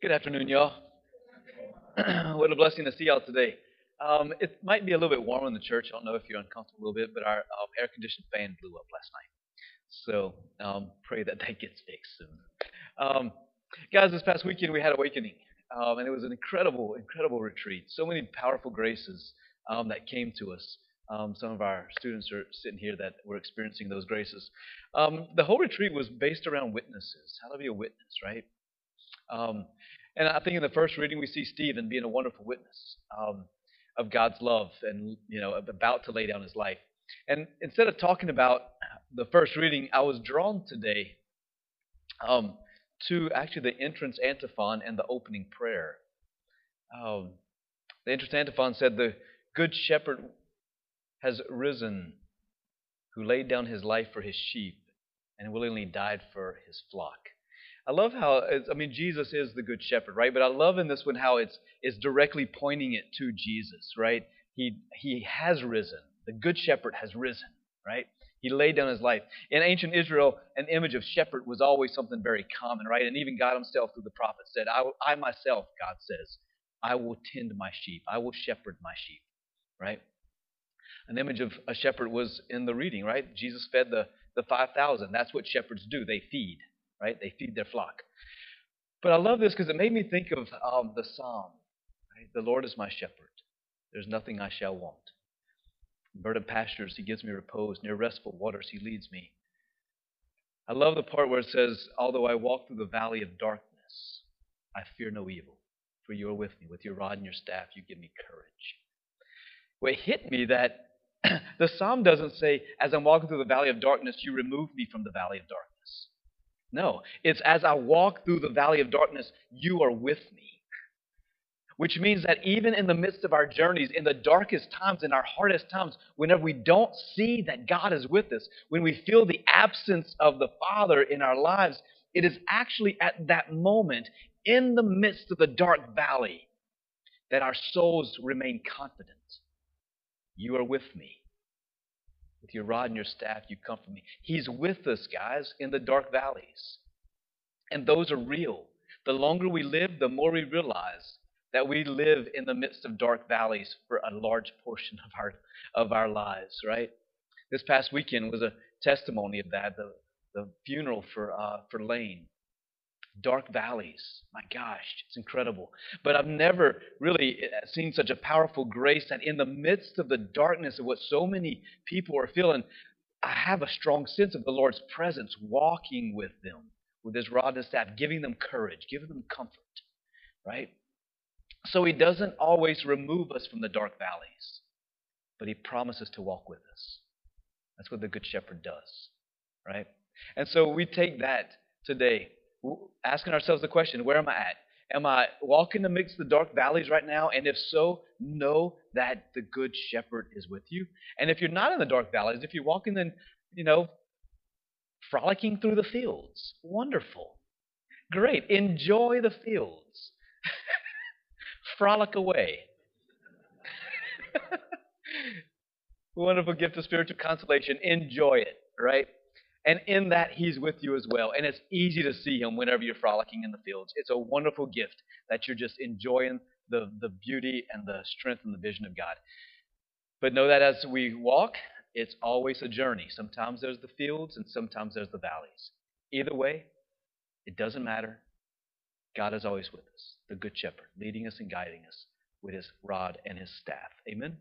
Good afternoon, y'all. what a blessing to see y'all today. Um, it might be a little bit warm in the church. I don't know if you're uncomfortable a little bit, but our um, air conditioned fan blew up last night. So um, pray that that gets fixed soon. Um, guys, this past weekend we had Awakening, um, and it was an incredible, incredible retreat. So many powerful graces um, that came to us. some of our students are sitting here that were experiencing those graces. the whole retreat was based around witnesses, how to be a witness, right? Um, and I think in the first reading we see Stephen being a wonderful witness um, of God's love and you know about to lay down his life. And instead of talking about the first reading, I was drawn today um, to actually the entrance antiphon and the opening prayer. Um, the entrance antiphon said, "The good shepherd has risen, who laid down his life for his sheep, and willingly died for his flock." I love how I mean Jesus is the good shepherd, right? But I love in this one how it's it's directly pointing it to Jesus, right? He he has risen. The good shepherd has risen, right? He laid down his life. In ancient Israel, an image of shepherd was always something very common, right? And even God himself through the prophet said, I, I myself, God says, I will tend my sheep. I will shepherd my sheep, right? An image of a shepherd was in the reading, right? Jesus fed the, the 5,000. That's what shepherds do. They feed, right? They feed their flock. But I love this because it made me think of um, the psalm. Right? The Lord is my shepherd. There's nothing I shall want. In verdant pastures, he gives me repose. Near restful waters, he leads me. I love the part where it says, Although I walk through the valley of darkness, I fear no evil, for you are with me. With your rod and your staff, you give me courage. Well, it hit me that the psalm doesn't say, As I'm walking through the valley of darkness, you remove me from the valley of darkness. No, it's as I walk through the valley of darkness, you are with me. Which means that even in the midst of our journeys, in the darkest times, in our hardest times, whenever we don't see that God is with us, when we feel the absence of the Father in our lives, it is actually at that moment, in the midst of the dark valley, that our souls remain confident. You are with me. With your rod and your staff, you comfort me. He's with us, guys, in the dark valleys. And those are real. The longer we live, the more we realize that we live in the midst of dark valleys for a large portion of our of our lives, right? This past weekend was a testimony of that, the, the funeral for uh, for Lane dark valleys. My gosh, it's incredible. But I've never really uh, seen such a powerful grace that in the midst of the darkness of what so many people are feeling, I have a strong sense of the Lord's presence walking with them with his rod and staff, giving them courage, giving them comfort, right? So he doesn't always remove us from the dark valleys, but he promises to walk with us. That's what the Good Shepherd does, right? And so we take that today asking ourselves the question where am I at? Am I walking amidst the dark valleys right now? And if so, know that the good shepherd is with you. And if you're not in the dark valleys, if you're walking in, you know, frolicking through the fields, wonderful. Great. Enjoy the fields. Frolic away. wonderful gift of spiritual consolation. Enjoy it, right? And in that, He's with you as well. And it's easy to see Him whenever you're frolicking in the fields. It's a wonderful gift that you're just enjoying the, the beauty and the strength and the vision of God. But know that as we walk, it's always a journey. Sometimes there's the fields and sometimes there's the valleys. Either way, it doesn't matter. God is always with us, the Good Shepherd, leading us and guiding us with His rod and His staff. Amen.